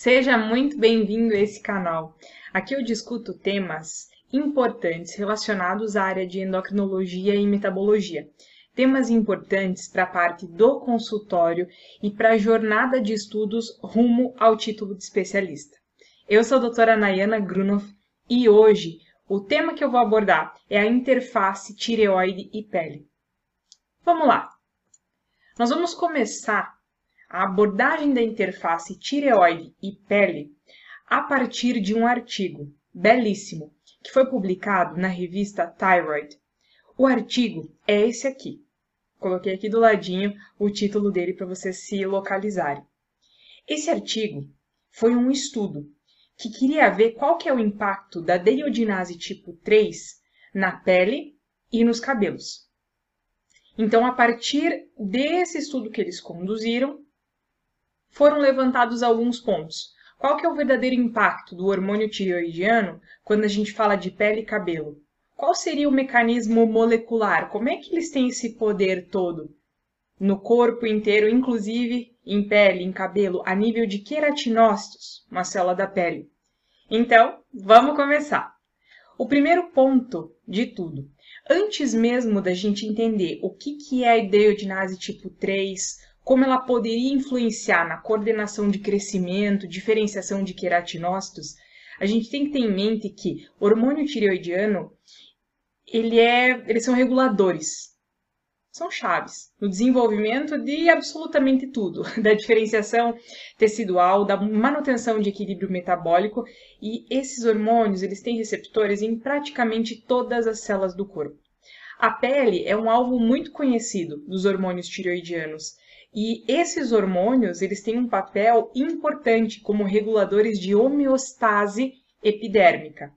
Seja muito bem-vindo a esse canal. Aqui eu discuto temas importantes relacionados à área de endocrinologia e metabologia. Temas importantes para a parte do consultório e para a jornada de estudos rumo ao título de especialista. Eu sou a doutora Nayana Grunoff e hoje o tema que eu vou abordar é a interface tireoide e pele. Vamos lá! Nós vamos começar a abordagem da interface tireoide e pele a partir de um artigo belíssimo que foi publicado na revista Thyroid. O artigo é esse aqui. Coloquei aqui do ladinho o título dele para vocês se localizarem. Esse artigo foi um estudo que queria ver qual que é o impacto da deiodinase tipo 3 na pele e nos cabelos. Então, a partir desse estudo que eles conduziram, foram levantados alguns pontos. Qual que é o verdadeiro impacto do hormônio tireoidiano quando a gente fala de pele e cabelo? Qual seria o mecanismo molecular? Como é que eles têm esse poder todo no corpo inteiro, inclusive em pele, em cabelo, a nível de queratinócitos, uma célula da pele? Então, vamos começar. O primeiro ponto de tudo, antes mesmo da gente entender o que, é a ideodinase tipo 3, como ela poderia influenciar na coordenação de crescimento, diferenciação de queratinócitos, a gente tem que ter em mente que o hormônio tireoidiano, ele é, eles são reguladores, são chaves no desenvolvimento de absolutamente tudo, da diferenciação tecidual, da manutenção de equilíbrio metabólico, e esses hormônios, eles têm receptores em praticamente todas as células do corpo. A pele é um alvo muito conhecido dos hormônios tireoidianos, e esses hormônios, eles têm um papel importante como reguladores de homeostase epidérmica.